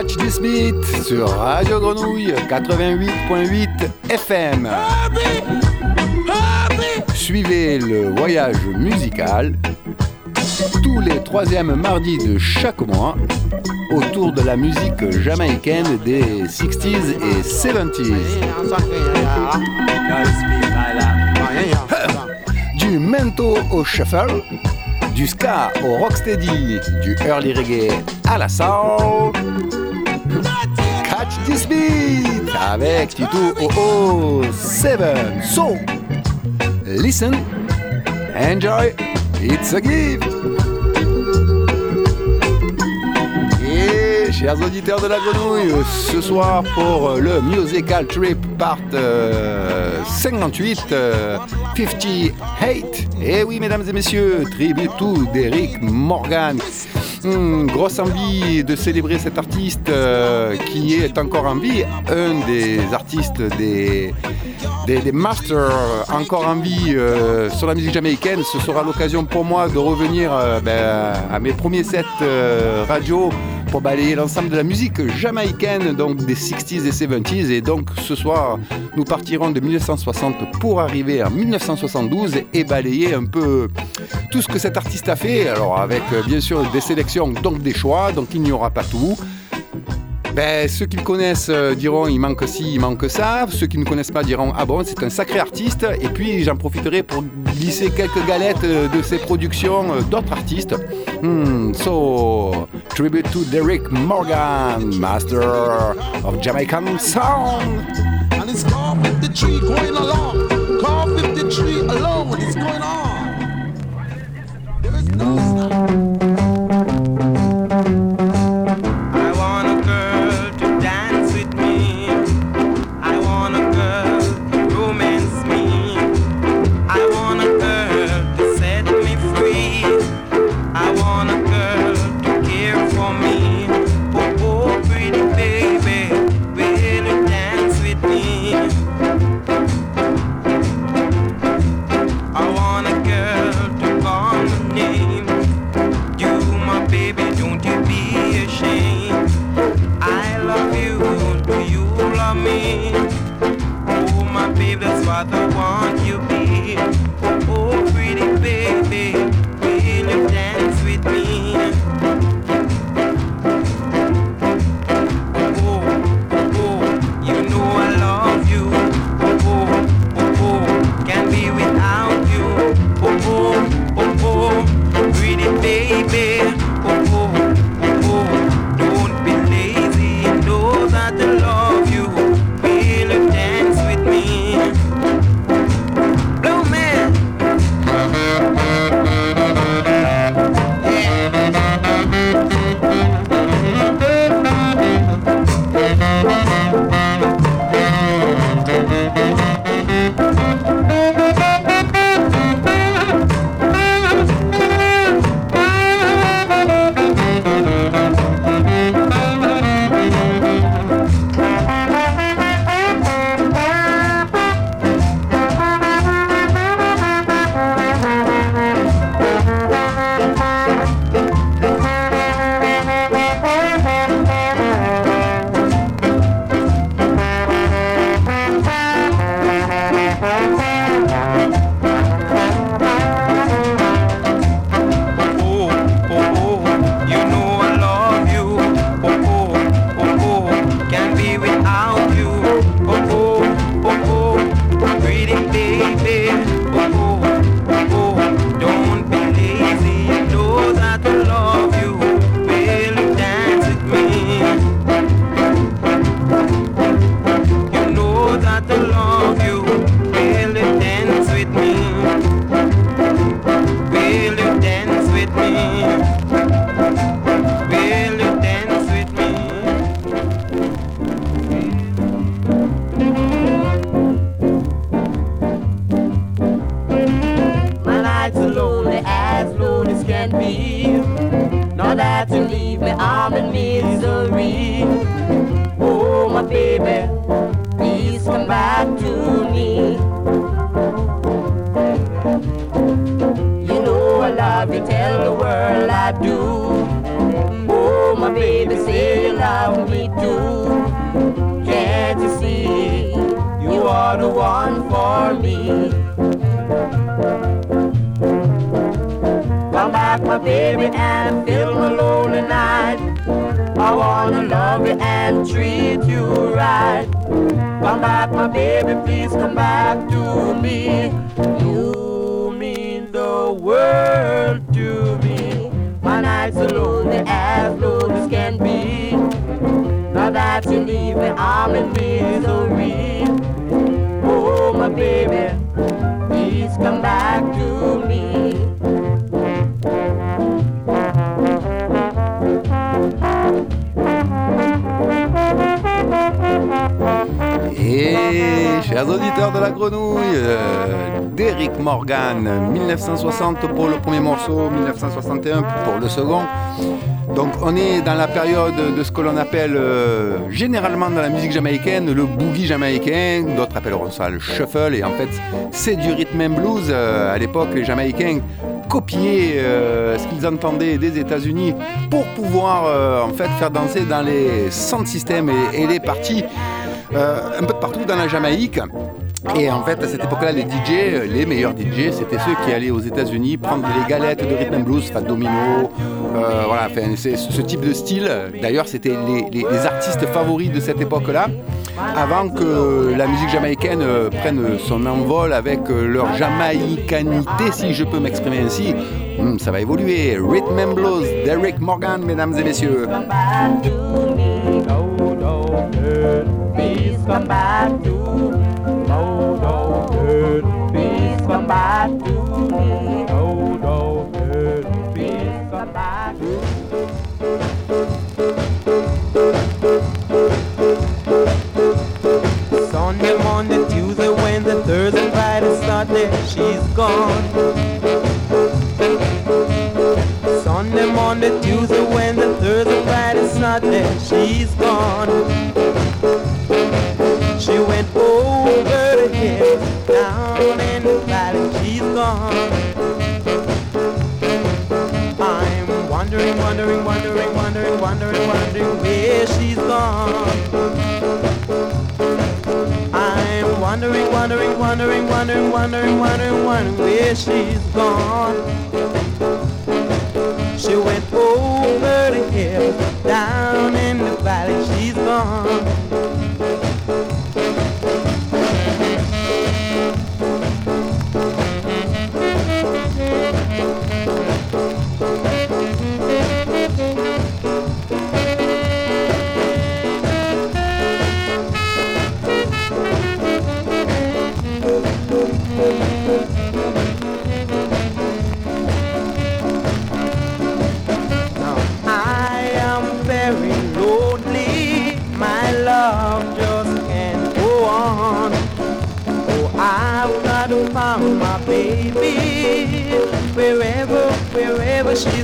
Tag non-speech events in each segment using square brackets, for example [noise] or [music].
Catch this beat sur Radio Grenouille 88.8 FM. Suivez le voyage musical tous les troisièmes mardis de chaque mois autour de la musique jamaïcaine des 60s et 70s. Du mento au shuffle, du ska au rocksteady, du early reggae à la soul. This beat avec Tito OO 7. So, listen, enjoy, it's a gift. Et chers auditeurs de la grenouille, ce soir pour le Musical Trip Part 58, 58. Et oui, mesdames et messieurs, tribute to d'Eric Morgan. Hmm, grosse envie de célébrer cet artiste euh, qui est encore en vie, un des artistes des, masters encore en vie euh, sur la musique jamaïcaine. Ce sera l'occasion pour moi de revenir euh, ben, à mes premiers sets radio pour balayer l'ensemble de la musique jamaïcaine, donc des 60s et 70s. Et donc ce soir, nous partirons de 1960 pour arriver en 1972 et balayer un peu tout ce que cet artiste a fait. Alors avec bien sûr des sélections, donc des choix, donc il n'y aura pas tout. Ben, ceux qui le connaissent euh, diront il manque ci, il manque ça. Ceux qui ne connaissent pas diront ah bon, c'est un sacré artiste. Et puis j'en profiterai pour glisser quelques galettes euh, de ses productions euh, d'autres artistes. Hmm, so, tribute to Derek Morgan, master of Jamaican sound. And it's going along. alone, it's going on? There is no love Now that you leave me, I'm in misery. Oh, my baby, please come back to me. Et chers auditeurs de la grenouille, euh, Derrick Morgan, 1960 pour le premier morceau, 1961 pour le second. Donc on est dans la période de ce que l'on appelle euh, généralement dans la musique jamaïcaine le boogie jamaïcain, d'autres appelleront ça le shuffle, et en fait c'est du rhythm and blues. Euh, à l'époque les Jamaïcains copiaient euh, ce qu'ils entendaient des États-Unis pour pouvoir en fait faire danser dans les sound systems et, et les parties un peu partout dans la Jamaïque. Et en fait, à cette époque-là, les DJ, les meilleurs DJ, c'était ceux qui allaient aux États-Unis prendre les galettes de rhythm and blues, Fat Domino, euh, voilà, c'est ce type de style. D'ailleurs, c'était les, artistes favoris de cette époque-là, avant que la musique jamaïcaine euh, prenne son envol avec euh, leur jamaïcanité, si je peux m'exprimer ainsi. Hum, ça va évoluer. Rhythm and blues, Derek Morgan, mesdames et messieurs. No come back to me. No come back. Sunday, Monday, Tuesday, Wednesday, Thursday, Friday, Saturday, she's gone. Sunday, Monday, Tuesday, Wednesday, Thursday, Friday, Saturday, she's gone. She went I'm wondering, wondering, wondering, wondering, wondering, wondering where she's gone. I'm wondering, wondering, wondering, wondering, wondering, wondering, wondering where she's gone. She went over the hill, down in the valley, she's gone.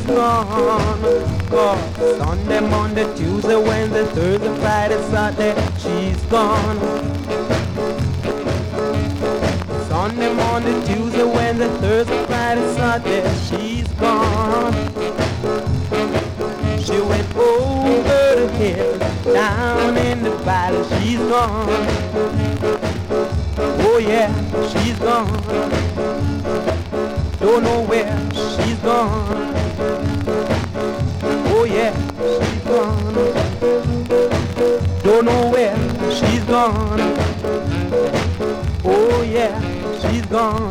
Gone. Cause Sunday, Monday, Tuesday, Wednesday, Thursday, Friday, Saturday, she's gone. Sunday, Monday, Tuesday, Wednesday, Thursday, Friday, Saturday, she's gone. She went over the hill, down in the valley, she's gone. Oh yeah, she's gone. Don't know where she's gone gone. Oh yeah, she's gone.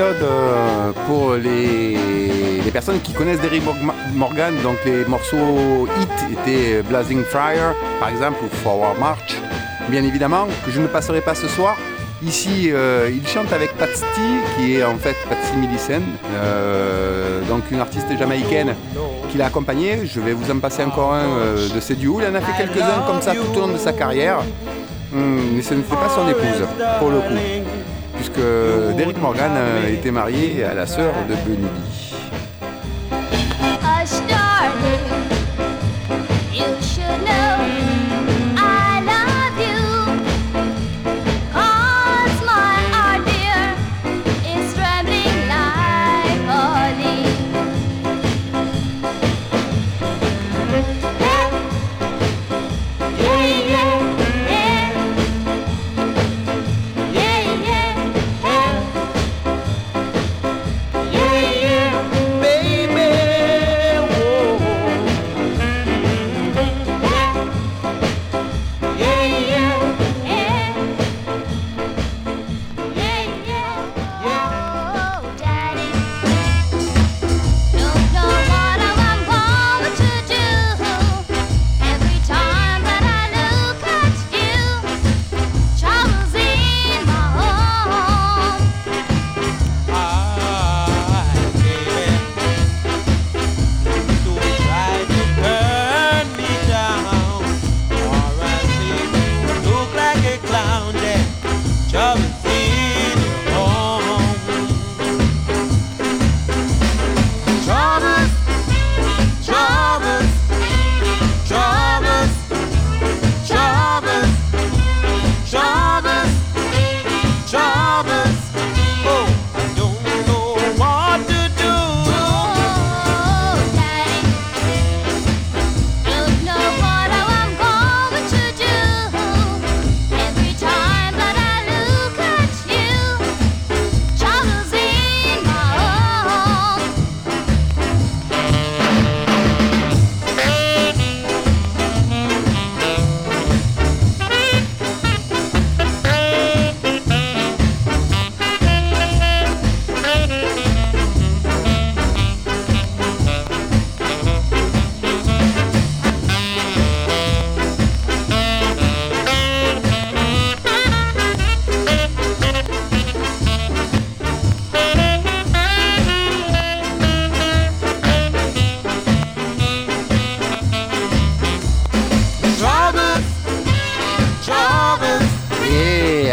Euh, pour les, personnes qui connaissent Derry Morgan, donc les morceaux hit étaient Blazing Fire, par exemple, ou Forward March, bien évidemment, que je ne passerai pas ce soir. Ici, euh, il chante avec Patsy, qui est en fait Patsy Millicent, euh, donc une artiste jamaïcaine qui l'a accompagnée. Je vais vous en passer encore un de ses duos. Il en a fait quelques-uns comme ça tout au long de sa carrière. Hum, mais ce n'était pas son épouse, pour le coup, puisque Derek Morgan était marié à la sœur de Bunny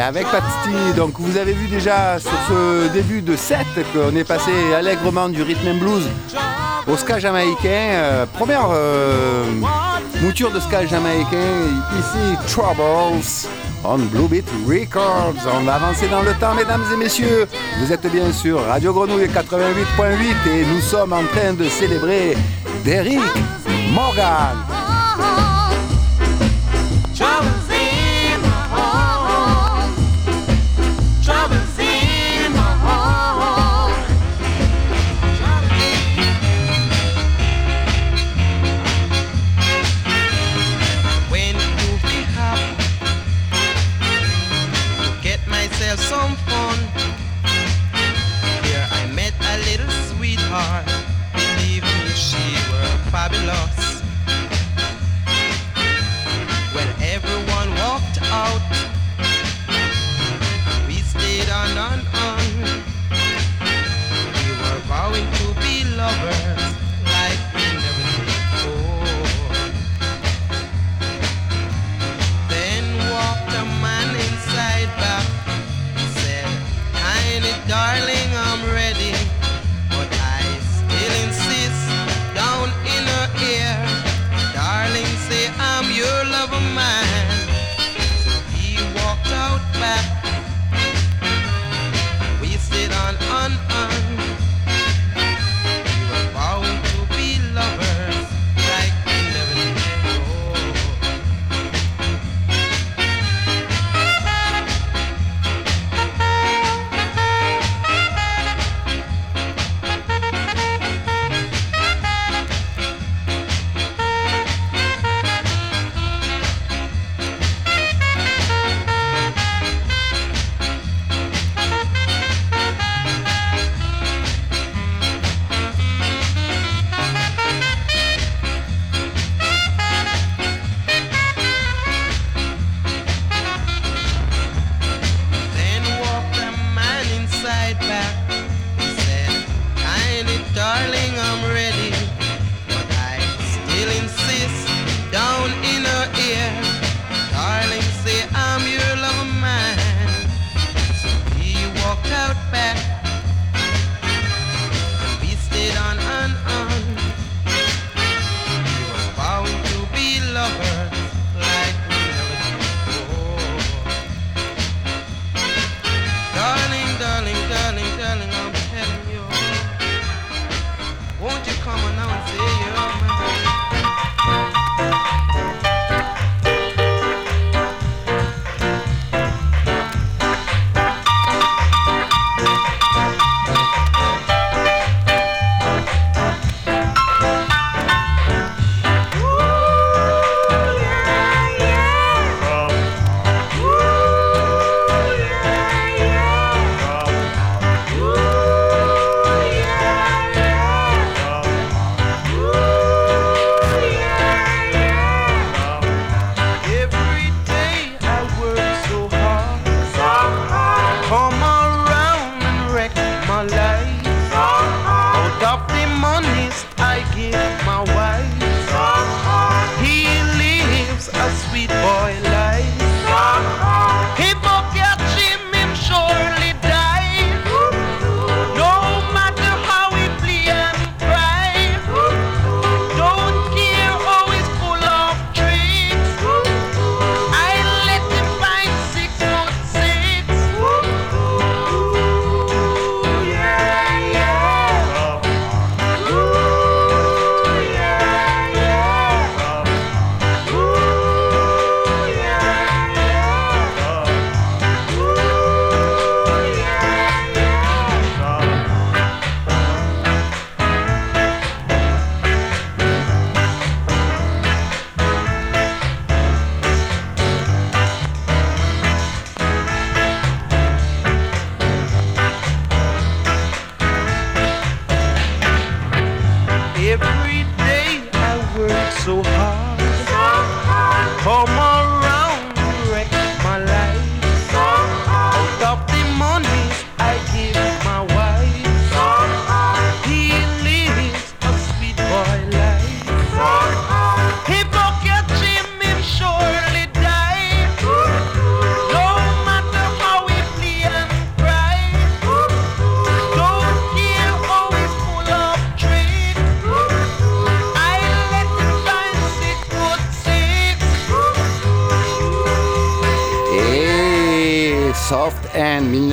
avec Patty. Donc vous avez vu déjà sur ce début de set qu'on est passé allègrement du rhythm and blues au ska jamaïcain. Euh, première euh, mouture de ska jamaïcain, ici Troubles on Blue Beat Records. On va avancer dans le temps, mesdames et messieurs. Vous êtes bien sûr Radio Grenouille 88.8 et nous sommes en train de célébrer Derrick Morgan.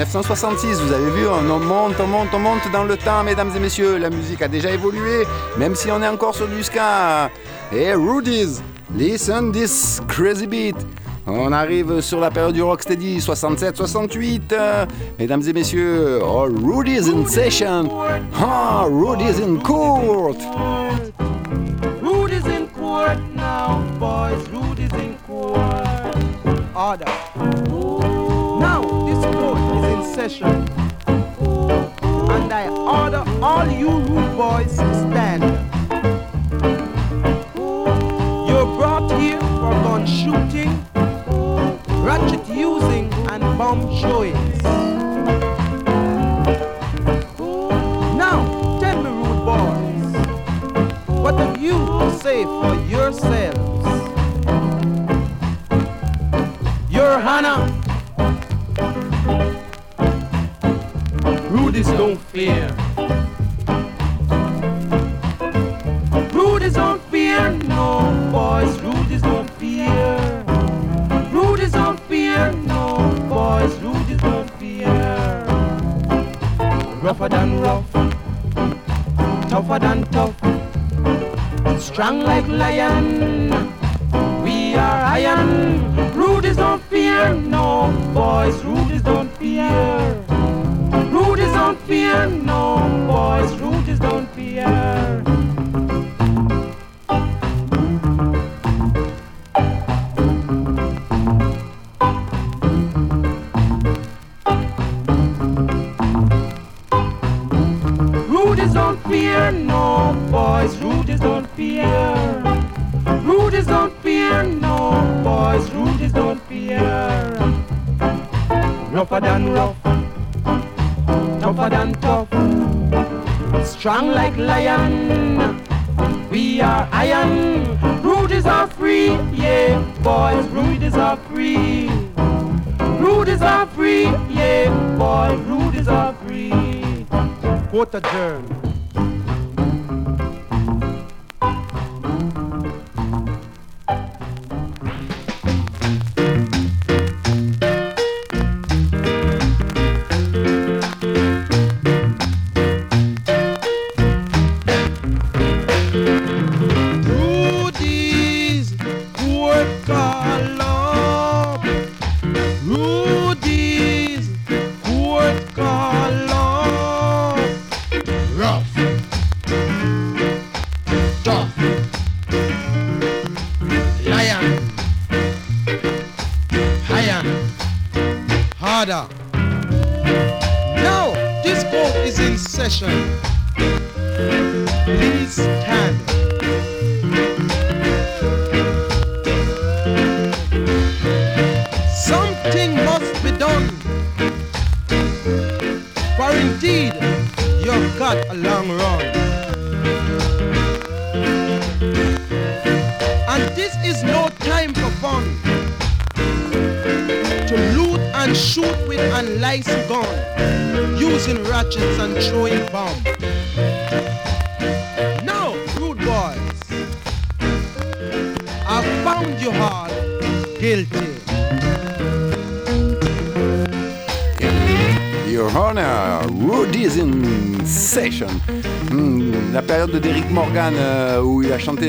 1966, vous avez vu, on monte, on monte, on monte dans le temps, mesdames et messieurs. La musique a déjà évolué, même si on est encore sur du ska. Et Rudy's, listen this crazy beat. On arrive sur la période du Rocksteady, 67-68. mesdames et messieurs, oh, Rudy's in session. Ah, Rudy's in court. Rudy's in court now, boys. Rudy's in court. Session. And I order all you rude boys to stand. You're brought here for gun shooting, ratchet using, and bomb showings. Now, tell me, rude boys, what have you to say for yourselves? Your Hannah.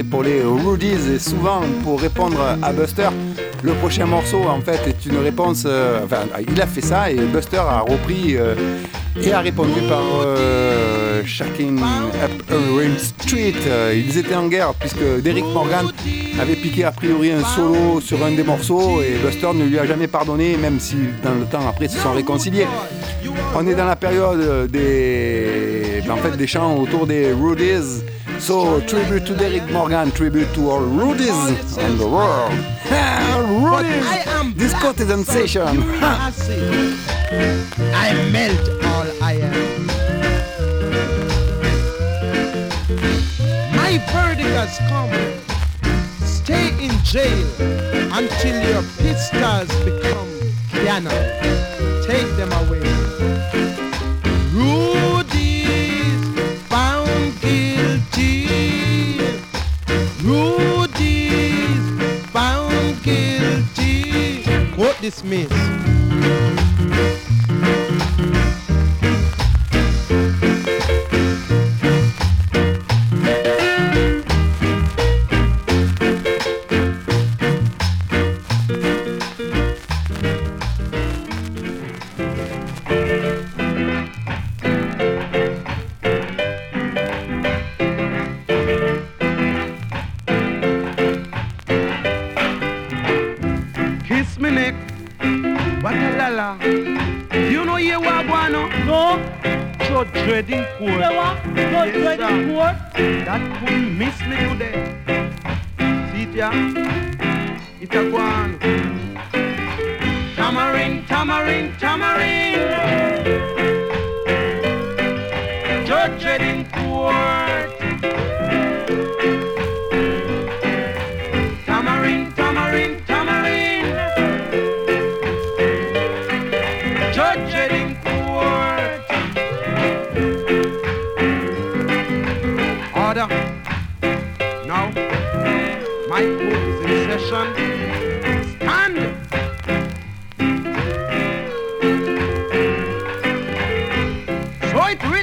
Pour les Rudies et souvent pour répondre à Buster. Le prochain morceau en fait est une réponse. Euh, enfin, il a fait ça et Buster a repris euh, et a répondu par Shaking Up Rain Street. ils étaient en guerre puisque Derrick Morgan avait piqué a priori un solo sur un des morceaux et Buster ne lui a jamais pardonné, même si dans le temps après ils se sont réconciliés. On est dans la période des, en fait, des chants autour des Rudies. So, tribute to Derek Morgan, tribute to all Rudies on the world. Rudies! Disco sensation. I melt all I am. My verdict has come. Stay in jail until your pistols become piano. Take them away. dismissed.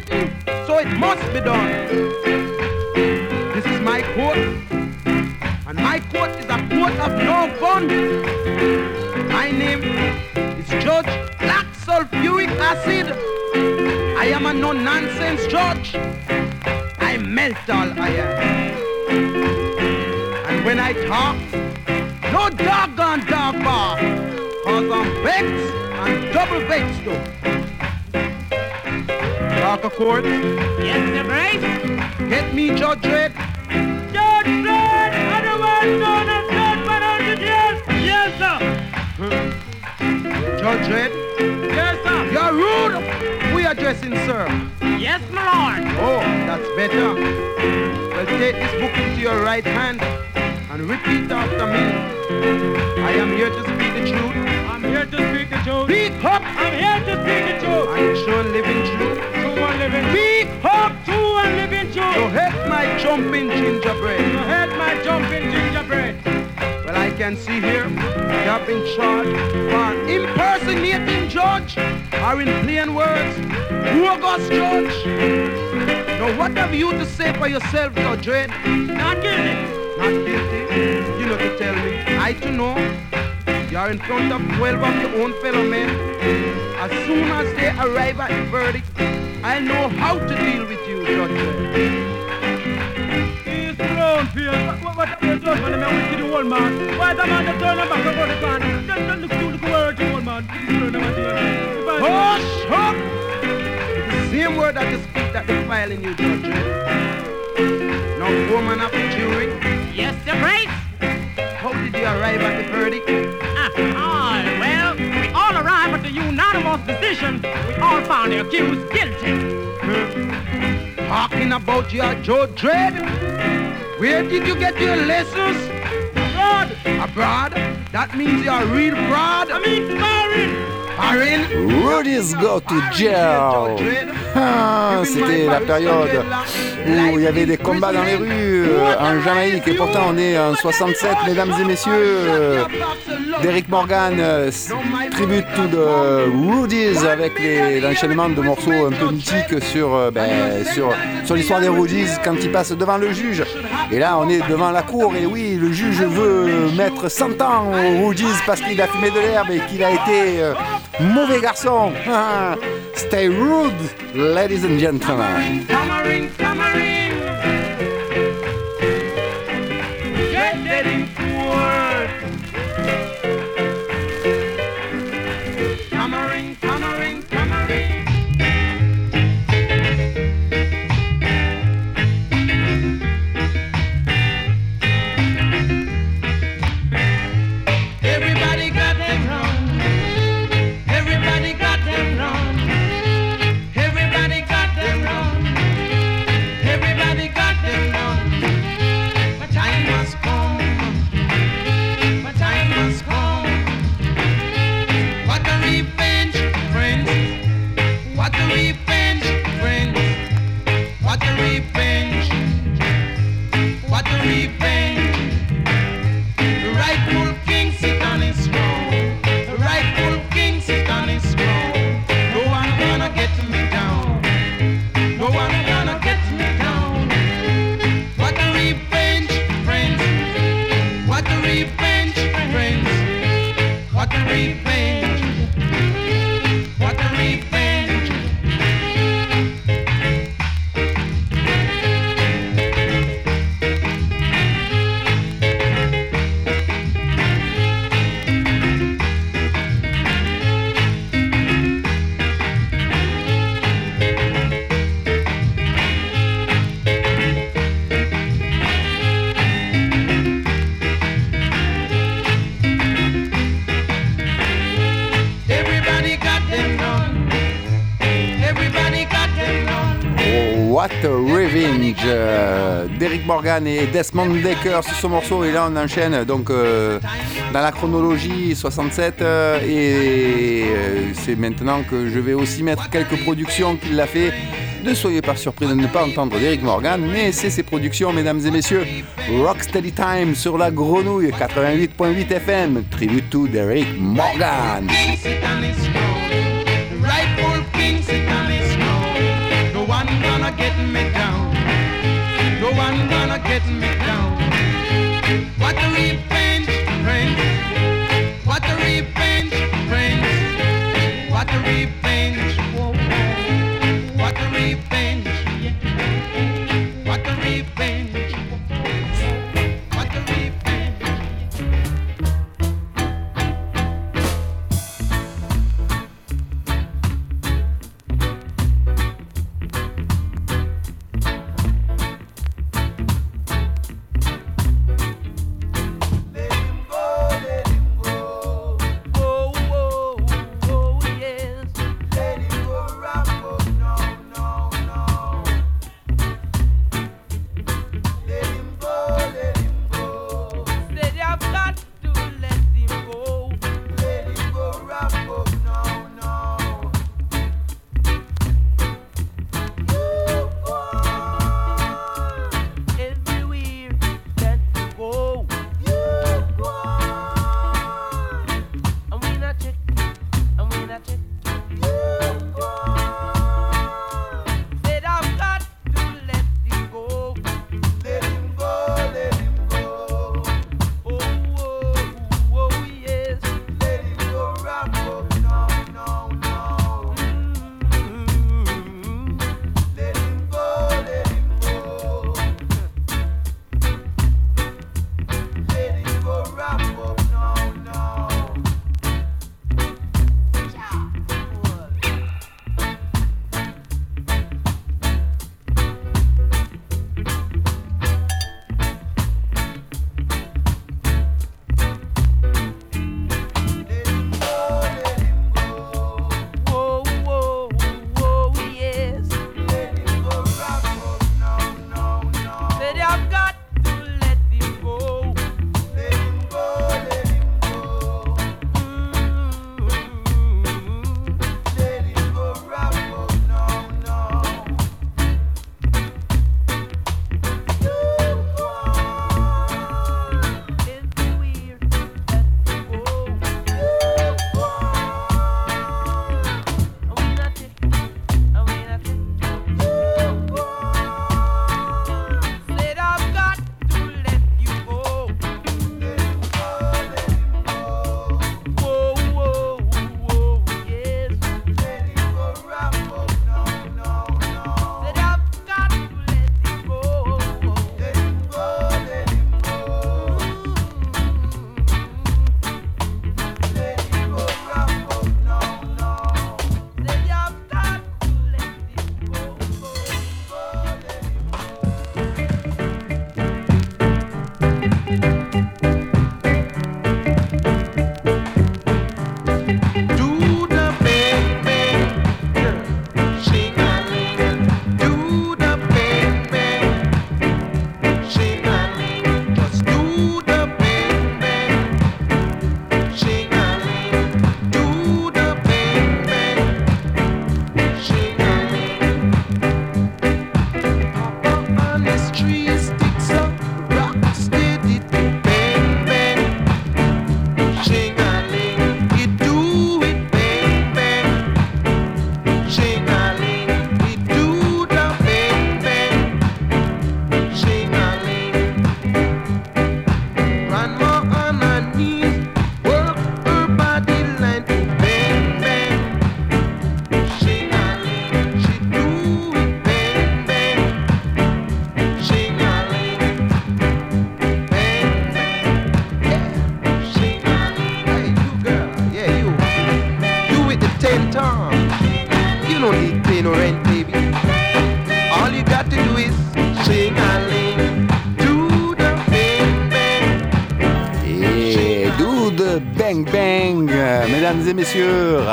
written, so it must be done. This is my court, and my court is a court of no fun. My name is Judge Black Sulfuric Acid. I am a no-nonsense judge. I melt all iron. And when I talk, no doggone dog bar, cause I'm vexed and double vexed though the Court. Yes, the brace. Get me George Dredd. George Dredd, otherwise known as George Van Yes, yes, sir. Judge George Dredd. Yes, sir. You're rude. We are dressing, sir. Yes, my lord. Oh, that's better. Well, take this book into your right hand and repeat after me. I am here to speak the truth. I'm here to speak the truth. Speak up! I'm here to speak the truth. I'm sure living truth. And living. Speak up! True and living truth. So help my jumping gingerbread. You heard my jumping gingerbread. Well, I can see here you have been charged for impersonating judge, or in plain words, bogus judge. Now, what have you to say for yourself, Judge Dredd? Not guilty. Not guilty? You know to tell me. I to know. You are in front of 12 of your own fellow men. As soon as they arrive at the verdict, I know how to deal with you, Judge Dredd. He's blown, Phil. What, what, what have you done when I'm with the old man? Why the man just turn him back and go to pan? Just, just look, you look word to old man. You know Hush up! The same word that you speak that they file in you, Judge Dredd. Now, woman of the jury, Yes, your grace. how did you arrive at the verdict? Ah, ah, well, we all arrived at the unanimous decision. Found the accused guilty. Talking about your Joe Dredd? Where did you get your lessons? Abroad. Abroad? That means you're a real broad? I mean, foreign. Foreign? Rudy's go to jail. Ah, C'était la période où il y avait des combats dans les rues en Jamaïque et pourtant on est en 67, mesdames et messieurs. Derek Morgan, euh, tribute to the Rudies avec l'enchaînement de morceaux un peu mythiques sur, euh, ben, sur, sur l'histoire des Rudies quand ils passent devant le juge. Et là, on est devant la cour et oui, le juge veut mettre 100 ans aux Rudies parce qu'il a fumé de l'herbe et qu'il a été euh, mauvais garçon. [laughs] Stay rude, ladies and gentlemen. I can. Et Desmond Decker sur ce morceau. Et là on enchaîne donc euh, dans la chronologie 67 euh, et euh, c'est maintenant que je vais aussi mettre quelques productions qu'il a fait. Ne soyez pas surpris de ne pas entendre Derek Morgan mais c'est ses productions mesdames et messieurs. Rocksteady Time sur la grenouille 88.8 FM tribute to Derek Morgan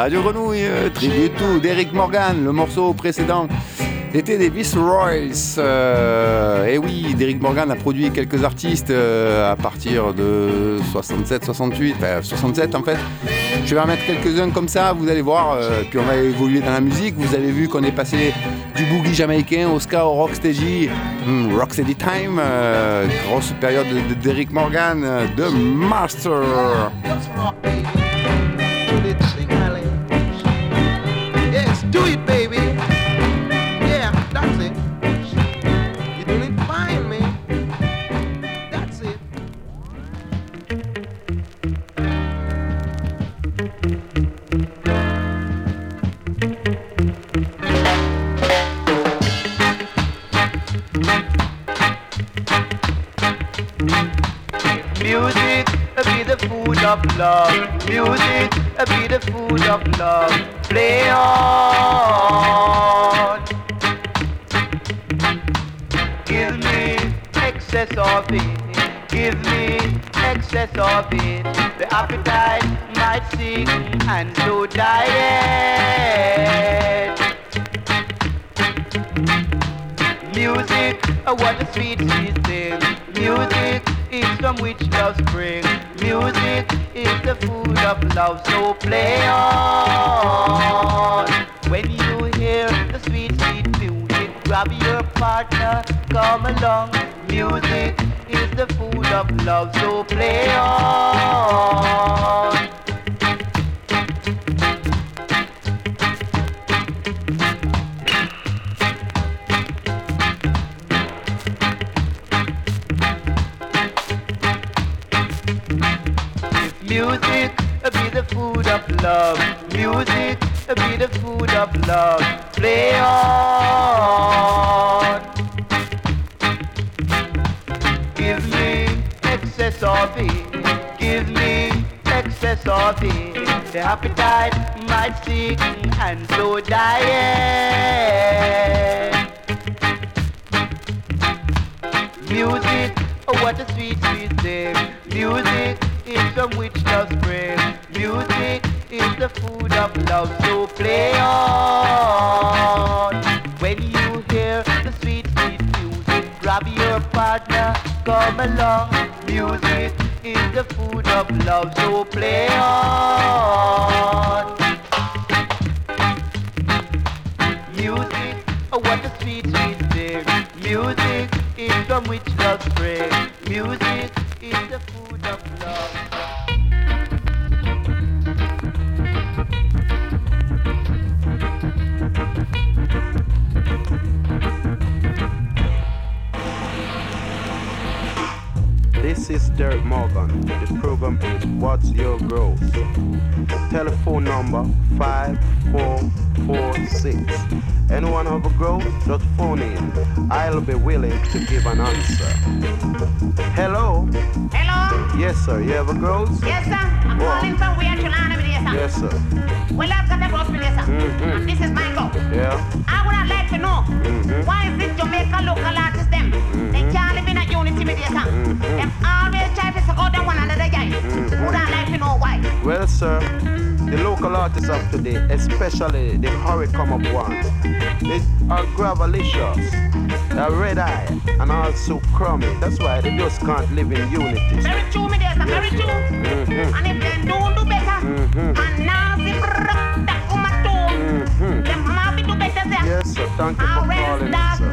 Radio Grenouille, euh, tribute tout d'Eric Morgan, le morceau précédent était des Viceroys. Euh, et oui, Derrick Morgan a produit quelques artistes euh, à partir de 67, 68, enfin 67 en fait. Je vais en mettre quelques-uns comme ça, vous allez voir. euh, puis on va évoluer dans la musique. Vous avez vu qu'on est passé du boogie jamaïcain au ska, au rocksteady, hmm, rocksteady time. grosse période de, de Derrick Morgan, de Master. Might sink and so diet. Music, oh what a sweet, sweet thing. Music is from which love springs. Music is the food of love, so play on. When you hear the sweet, sweet music, grab your partner, come along. Music is the food of love, so play on. Derek Morgan. The program is What's Your Growth? Telephone number 5446. Anyone have a growth? Just phone in. I'll be willing to give an answer. Hello? Hello? Yes, sir. You have a growth? Yes, sir. I'm Wow. calling from where land over sir. Yes, sir. Well, I've got the gospel there, sir. Mhm. And this is my goal. Yeah. I would like to know Mhm. why is it Jamaica local live in a unity with their sir. Them always try to suck out one another guy. Would I like to know why? Well, sir, the local artists of today, especially the Hurricane up ones, they are gravelicious, they're red eye, and also crummy. That's why they just can't live in unity. Very true, me there, sir. Very true. sir. Mhm. And if they don't do better, Mhm. and now the brrrr, that come at home, Mhm. them have to do better, sir. Yes, sir. Thank you for calling sir.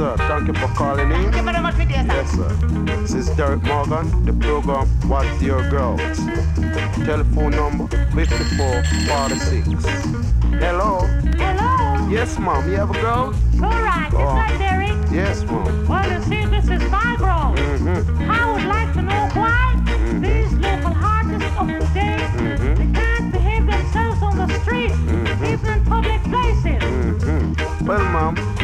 Sir. Thank you for calling Thank you very much, sir. Yes, sir. This is Derek Morgan, the program What's Your Girls? Telephone number 5446. Hello? Hello. Yes, mom. You have a girl? All right. Oh. That Derek? Yes, mom. Well, you see, this is my girl. Mm-hmm. I would like to know why these local artists of today Mhm. they can't behave themselves on the street, even in public places. hmm Well, mom, it's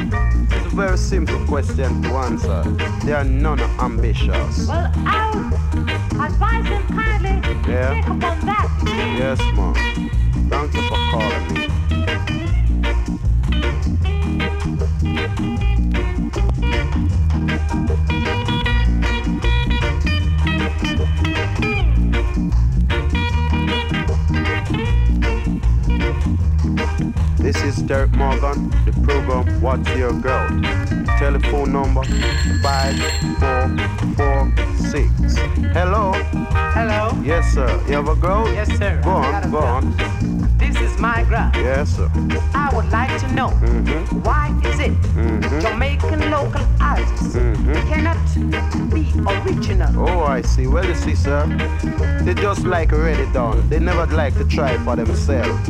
very simple question to answer. They are none ambitious. Well, I would advise them kindly to Yeah. think upon that. Yes, ma'am. Thank you for calling me. Derek Morgan, the program What's Your Girl? Telephone number 5446. Hello? Hello? Yes, sir. You have a girl? Yes, sir. Go on, go on. This is my girl. Yes, sir. I would like to know Mm-hmm. why is it Jamaican local artists cannot be original? Oh, I see. Well, you see, sir, they just like ready done. They never like to try for themselves.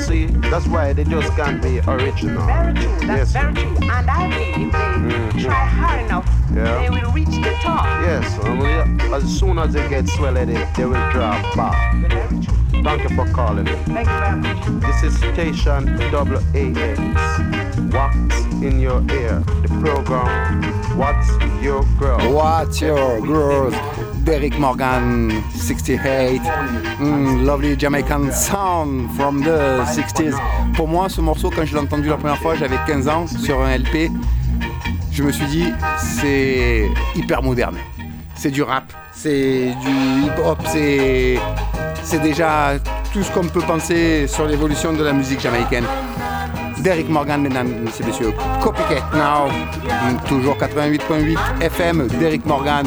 See, that's why they just can't be original. Very true. That's Yes, very true. And I believe if they try hard enough, Yeah. they will reach the top. Yes, um, as soon as they get swelled, they, they will drop back. Very true. Thank you for calling me. Thank you very much. This is Station WAX. What's in your ear. The program What's Your Girl? What's Your Girls? Derek Morgan, 68. Mm, lovely Jamaican sound from the 60s. Pour moi, ce morceau, quand je l'ai entendu la première fois, j'avais 15 ans sur un LP. Je me suis dit, c'est hyper moderne. C'est du rap, c'est du hip-hop, c'est c'est déjà tout ce qu'on peut penser sur l'évolution de la musique jamaïcaine. Derek Morgan, mesdames et messieurs, Copycat Now, toujours 88.8 FM, Derek Morgan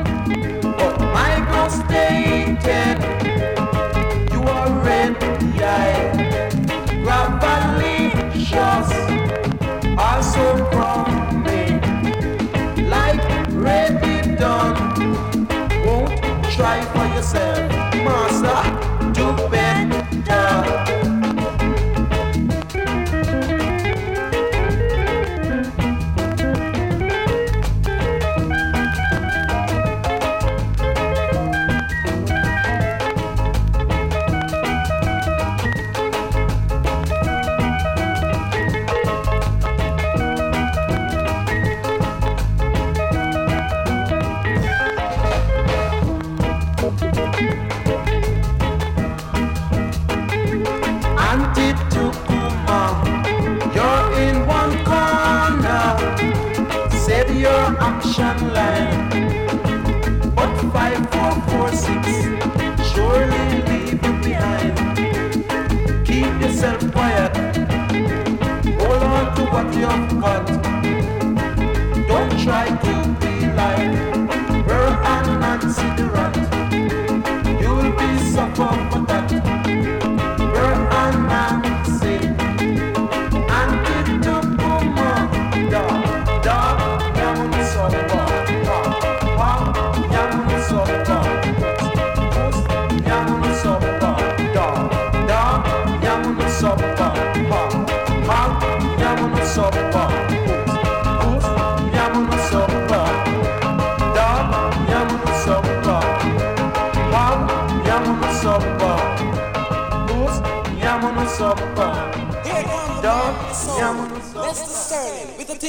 yourself, Gott.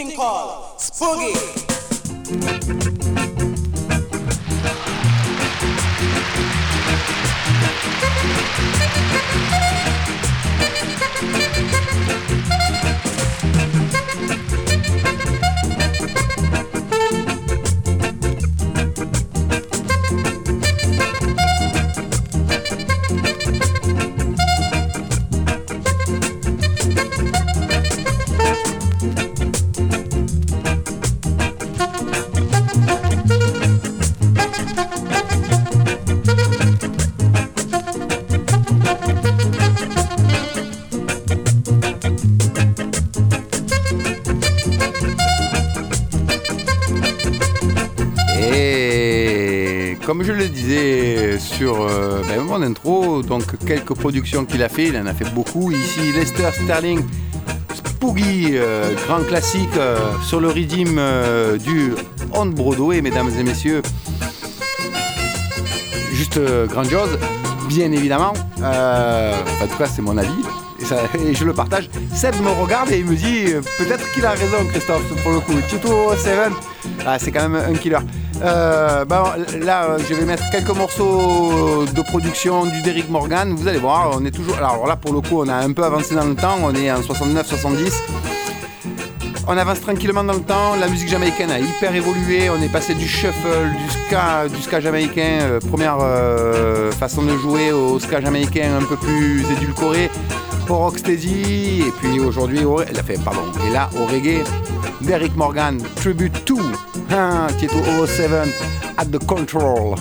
Thing called Spoogie. Donc quelques productions qu'il a fait, il en a fait beaucoup. Ici, Lester Sterling, Spooky, euh, grand classique euh, sur le rythme euh, du On Broadway, mesdames et messieurs. Juste grandiose, bien évidemment. En tout cas, c'est mon avis. [laughs] Et, je le partage. Seb me regarde et il me dit peut-être qu'il a raison, Christophe, pour le coup. Tito Seven, ah, c'est quand même un killer. Euh, bah, là, je vais mettre quelques morceaux de production du Derrick Morgan. Vous allez voir, on est toujours. Alors là, pour le coup, on a un peu avancé dans le temps. On est en 69-70. On avance tranquillement dans le temps. La musique jamaïcaine a hyper évolué. On est passé du shuffle, du ska, du ska jamaïcain, euh, première euh, façon de jouer au ska jamaïcain un peu plus édulcoré, au rocksteady. Et puis aujourd'hui, au- fait, pardon. Et là, au reggae, Derrick Morgan, Tribute 2, hein, Tieto 007, At the Control.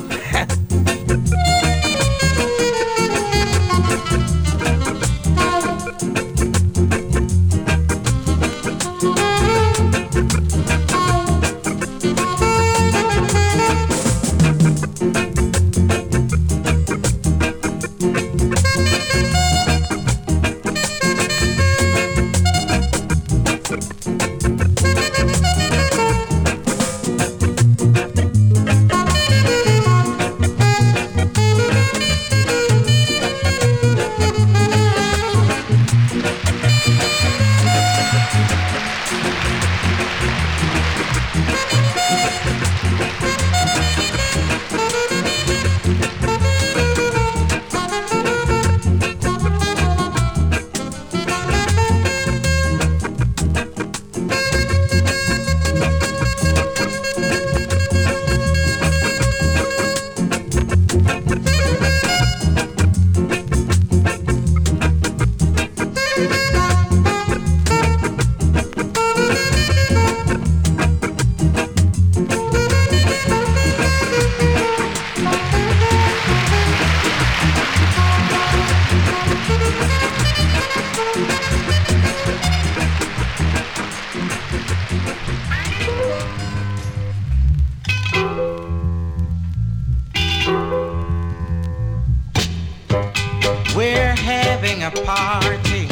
A party,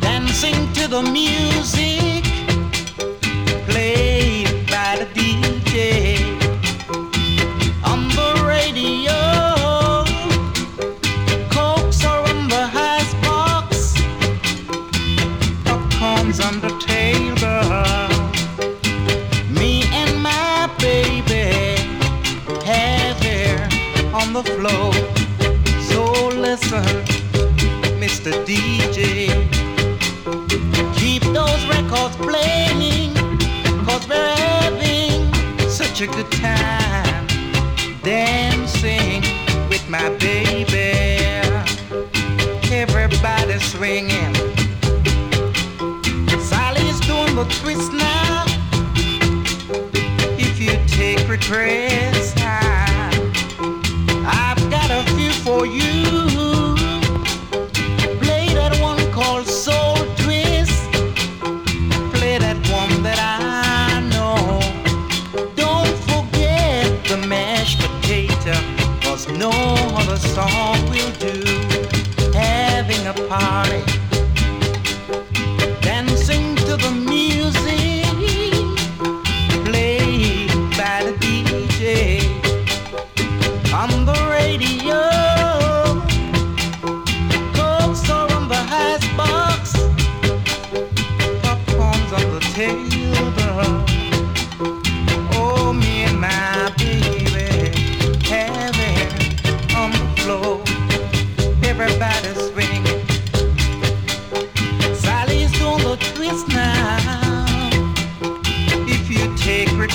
dancing to the music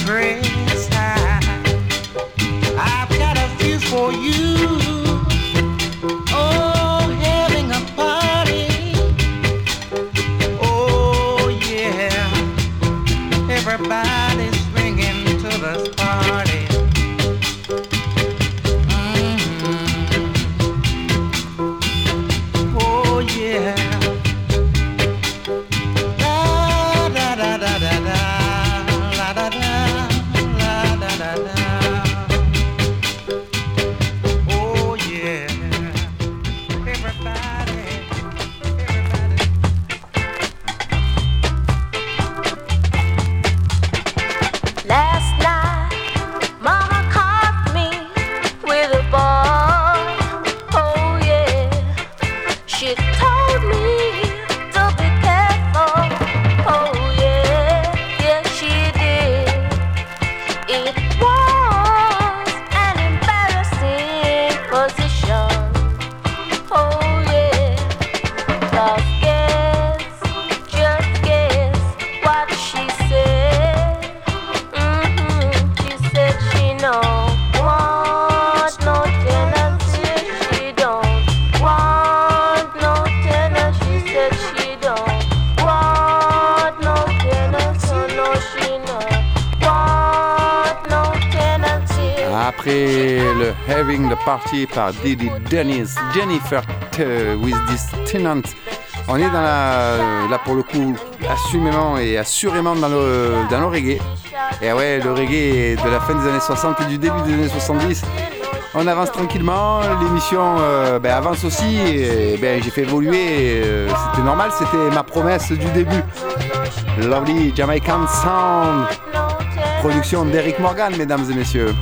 pray par Didi Dennis, Jennifer uh, with this tenant. On est dans la, là pour le coup, assumément et assurément dans le, dans le reggae. Et ouais, le reggae de la fin des années 60 et du début des années 70. On avance tranquillement, l'émission euh, ben, avance aussi. Ben, j'ai fait évoluer, euh, c'était normal, c'était ma promesse du début. Lovely Jamaican Sound, production d'Eric Morgan, mesdames et messieurs.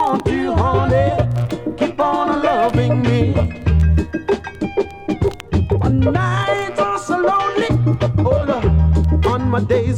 want you, honey. Keep on loving me. One night, I'm so lonely. Hold on, on my day.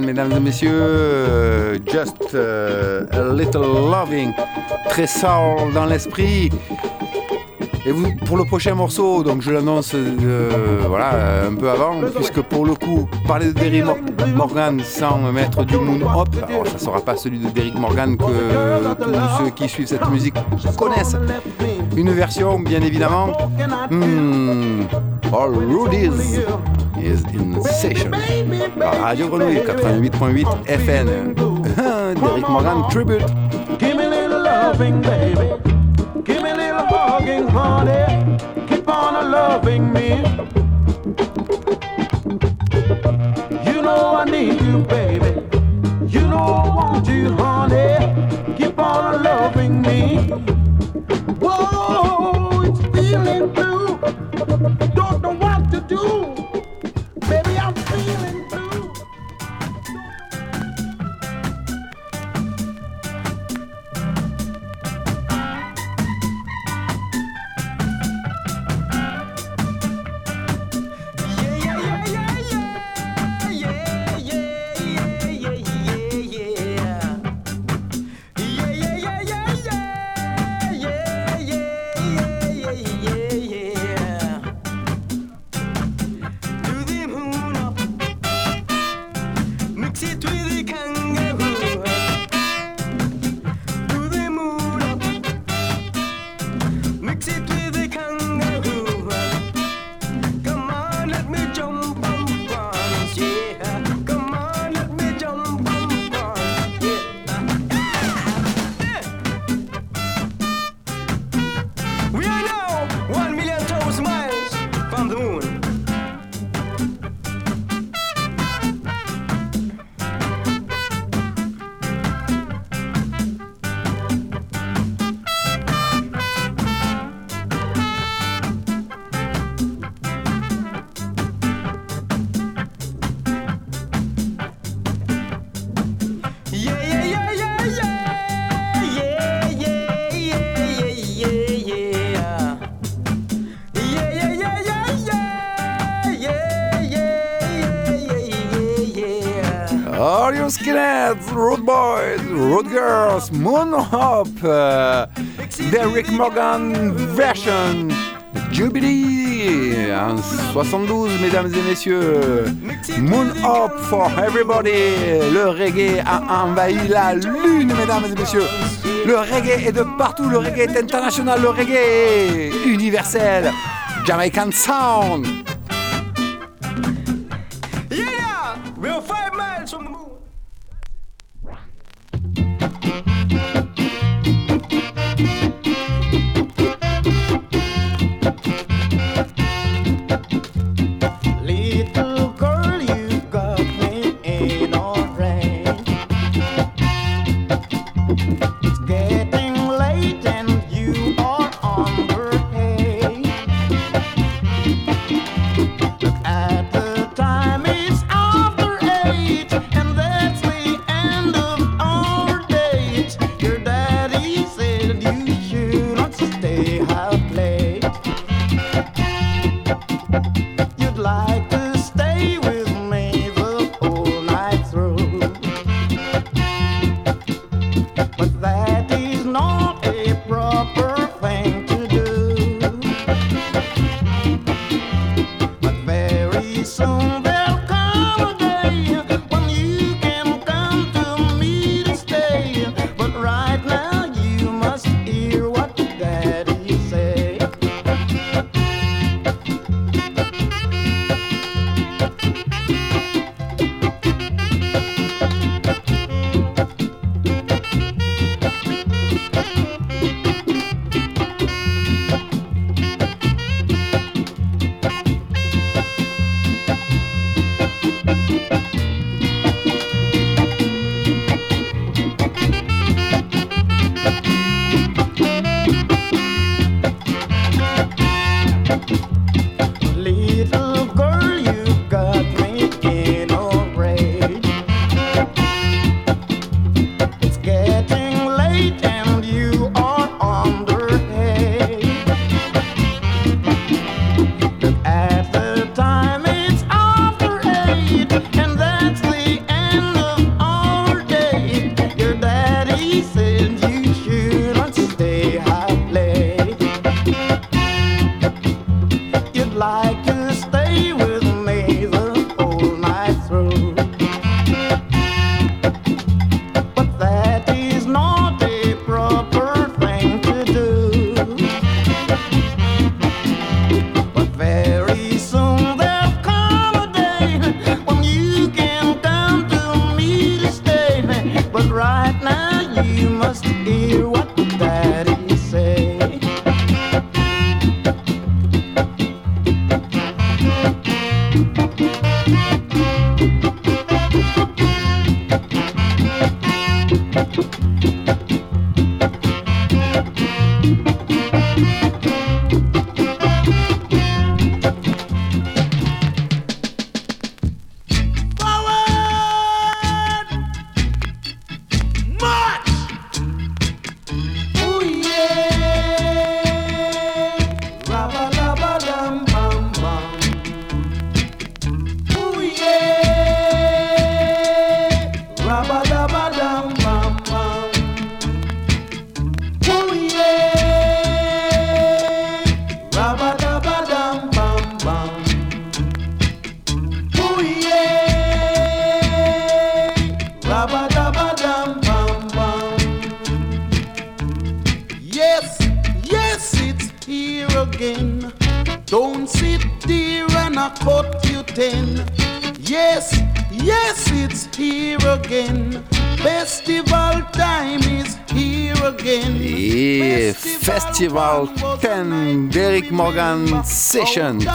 Mesdames et messieurs. Just euh, a little loving, très soul dans l'esprit. Et vous, pour le prochain morceau, donc je l'annonce euh, voilà, un peu avant, puisque pour le coup, parler de Derry Morgan sans mettre du moon hop, alors ça sera pas celui de Derrick Morgan que tous ceux qui suivent cette musique connaissent. Une version, bien évidemment, hmm, All Rudy's is in session. Radio Grenouille 88.8 FN. [laughs] Derrick Morgan Tribute. Give me a little loving, baby. Give me a little hugging, honey. Keep on loving me. You know I need you, baby. You know I want you, honey. Keep on loving me. Girls, Moon Hop, euh, Derrick Morgan version, Jubilee en 72, mesdames et messieurs. Moon Hop for Everybody. Le reggae a envahi la lune, mesdames et messieurs. Le reggae est de partout, le reggae est international, le reggae est universel. Jamaican Sound.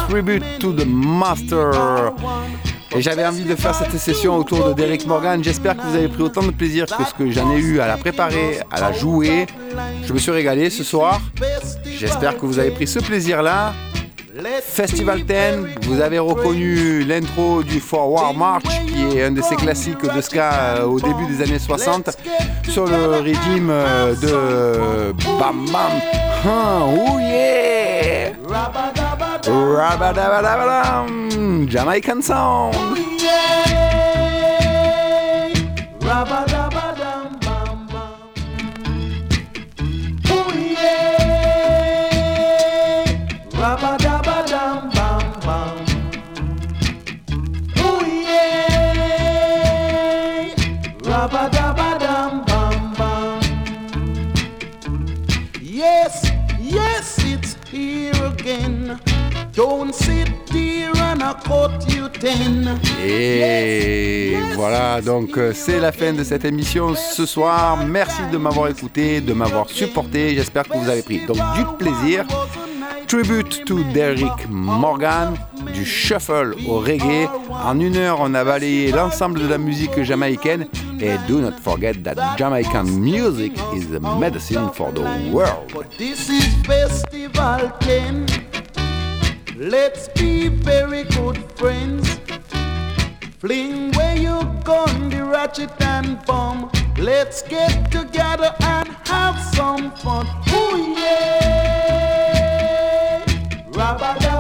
Tribute to the master. Et j'avais envie de faire cette session autour de Derek Morgan. J'espère que vous avez pris autant de plaisir que ce que j'en ai eu à la préparer, à la jouer. Je me suis régalé ce soir. J'espère que vous avez pris ce plaisir-là. Festival 10, vous avez reconnu l'intro du Forward March, qui est un de ces classiques de ska euh, au début des années 60, sur le rythme euh, de Bam Bam. Oh yeah! Rabba Jamaican sound. Et voilà, donc euh, c'est la fin de cette émission ce soir. Merci de m'avoir écouté, de m'avoir supporté. J'espère que vous avez pris donc du plaisir. Tribute to Derrick Morgan, du shuffle au reggae. En une heure, on a balayé l'ensemble de la musique jamaïcaine. Et do not forget that Jamaican music is the medicine for the world. Let's be very good friends. Fling where you gone, the ratchet and bomb. Let's get together and have some fun. Ooh yeah, Rabada.